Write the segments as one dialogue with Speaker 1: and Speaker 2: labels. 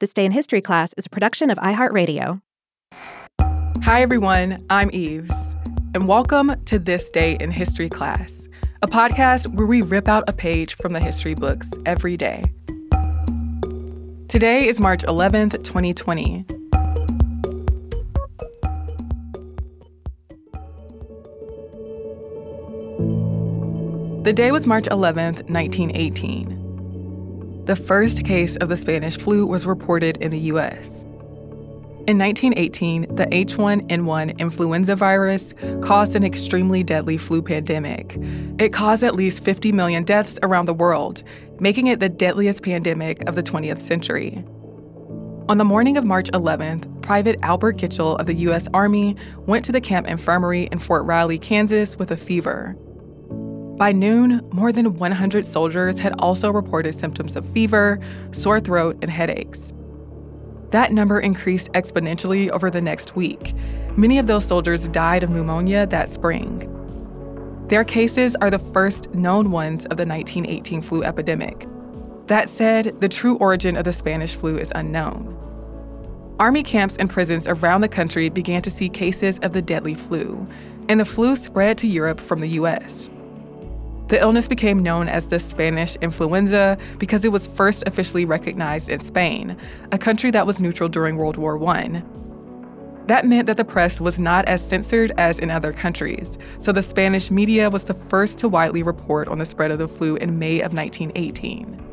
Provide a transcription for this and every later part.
Speaker 1: This Day in History class is a production of iHeartRadio.
Speaker 2: Hi, everyone. I'm Eves, and welcome to This Day in History class, a podcast where we rip out a page from the history books every day. Today is March 11th, 2020. The day was March 11th, 1918. The first case of the Spanish flu was reported in the US. In 1918, the H1N1 influenza virus caused an extremely deadly flu pandemic. It caused at least 50 million deaths around the world, making it the deadliest pandemic of the 20th century. On the morning of March 11th, Private Albert Gitchell of the U.S. Army went to the camp infirmary in Fort Riley, Kansas with a fever. By noon, more than 100 soldiers had also reported symptoms of fever, sore throat, and headaches. That number increased exponentially over the next week. Many of those soldiers died of pneumonia that spring. Their cases are the first known ones of the 1918 flu epidemic. That said, the true origin of the Spanish flu is unknown. Army camps and prisons around the country began to see cases of the deadly flu, and the flu spread to Europe from the US. The illness became known as the Spanish influenza because it was first officially recognized in Spain, a country that was neutral during World War I. That meant that the press was not as censored as in other countries, so the Spanish media was the first to widely report on the spread of the flu in May of 1918.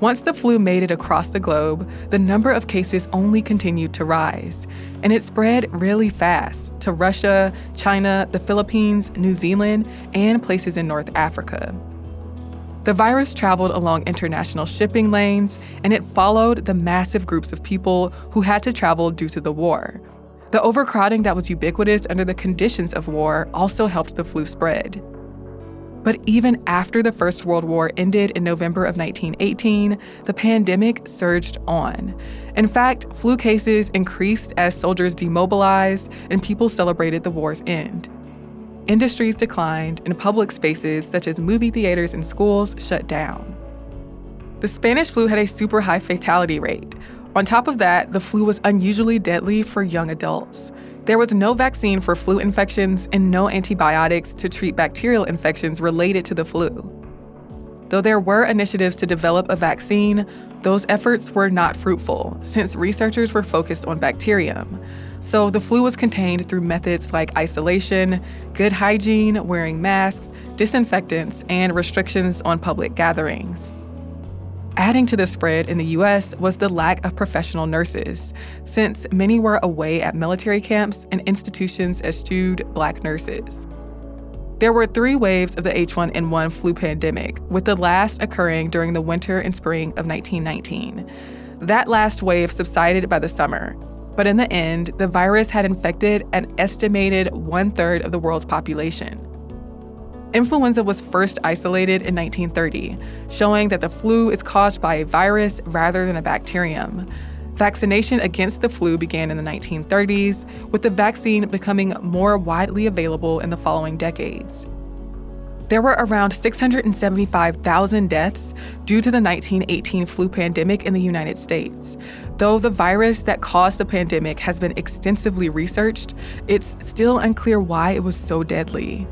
Speaker 2: Once the flu made it across the globe, the number of cases only continued to rise, and it spread really fast to Russia, China, the Philippines, New Zealand, and places in North Africa. The virus traveled along international shipping lanes, and it followed the massive groups of people who had to travel due to the war. The overcrowding that was ubiquitous under the conditions of war also helped the flu spread. But even after the First World War ended in November of 1918, the pandemic surged on. In fact, flu cases increased as soldiers demobilized and people celebrated the war's end. Industries declined, and public spaces such as movie theaters and schools shut down. The Spanish flu had a super high fatality rate. On top of that, the flu was unusually deadly for young adults. There was no vaccine for flu infections and no antibiotics to treat bacterial infections related to the flu. Though there were initiatives to develop a vaccine, those efforts were not fruitful since researchers were focused on bacterium. So the flu was contained through methods like isolation, good hygiene, wearing masks, disinfectants, and restrictions on public gatherings. Adding to the spread in the US was the lack of professional nurses, since many were away at military camps and institutions eschewed black nurses. There were three waves of the H1N1 flu pandemic, with the last occurring during the winter and spring of 1919. That last wave subsided by the summer, but in the end, the virus had infected an estimated one third of the world's population. Influenza was first isolated in 1930, showing that the flu is caused by a virus rather than a bacterium. Vaccination against the flu began in the 1930s, with the vaccine becoming more widely available in the following decades. There were around 675,000 deaths due to the 1918 flu pandemic in the United States. Though the virus that caused the pandemic has been extensively researched, it's still unclear why it was so deadly.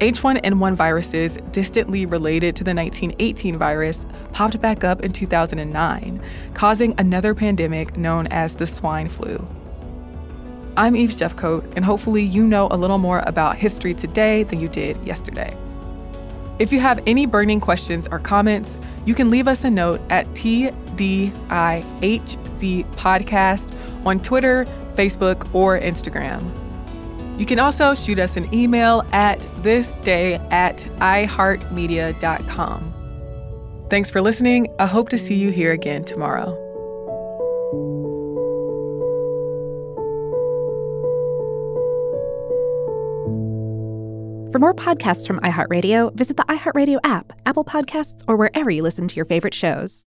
Speaker 2: H1N1 viruses distantly related to the 1918 virus popped back up in 2009, causing another pandemic known as the swine flu. I'm Eves Jeffcoat, and hopefully you know a little more about history today than you did yesterday. If you have any burning questions or comments, you can leave us a note at TDIHC Podcast on Twitter, Facebook, or Instagram. You can also shoot us an email at thisday at iheartmedia.com. Thanks for listening. I hope to see you here again tomorrow.
Speaker 1: For more podcasts from iHeartRadio, visit the iHeartRadio app, Apple Podcasts, or wherever you listen to your favorite shows.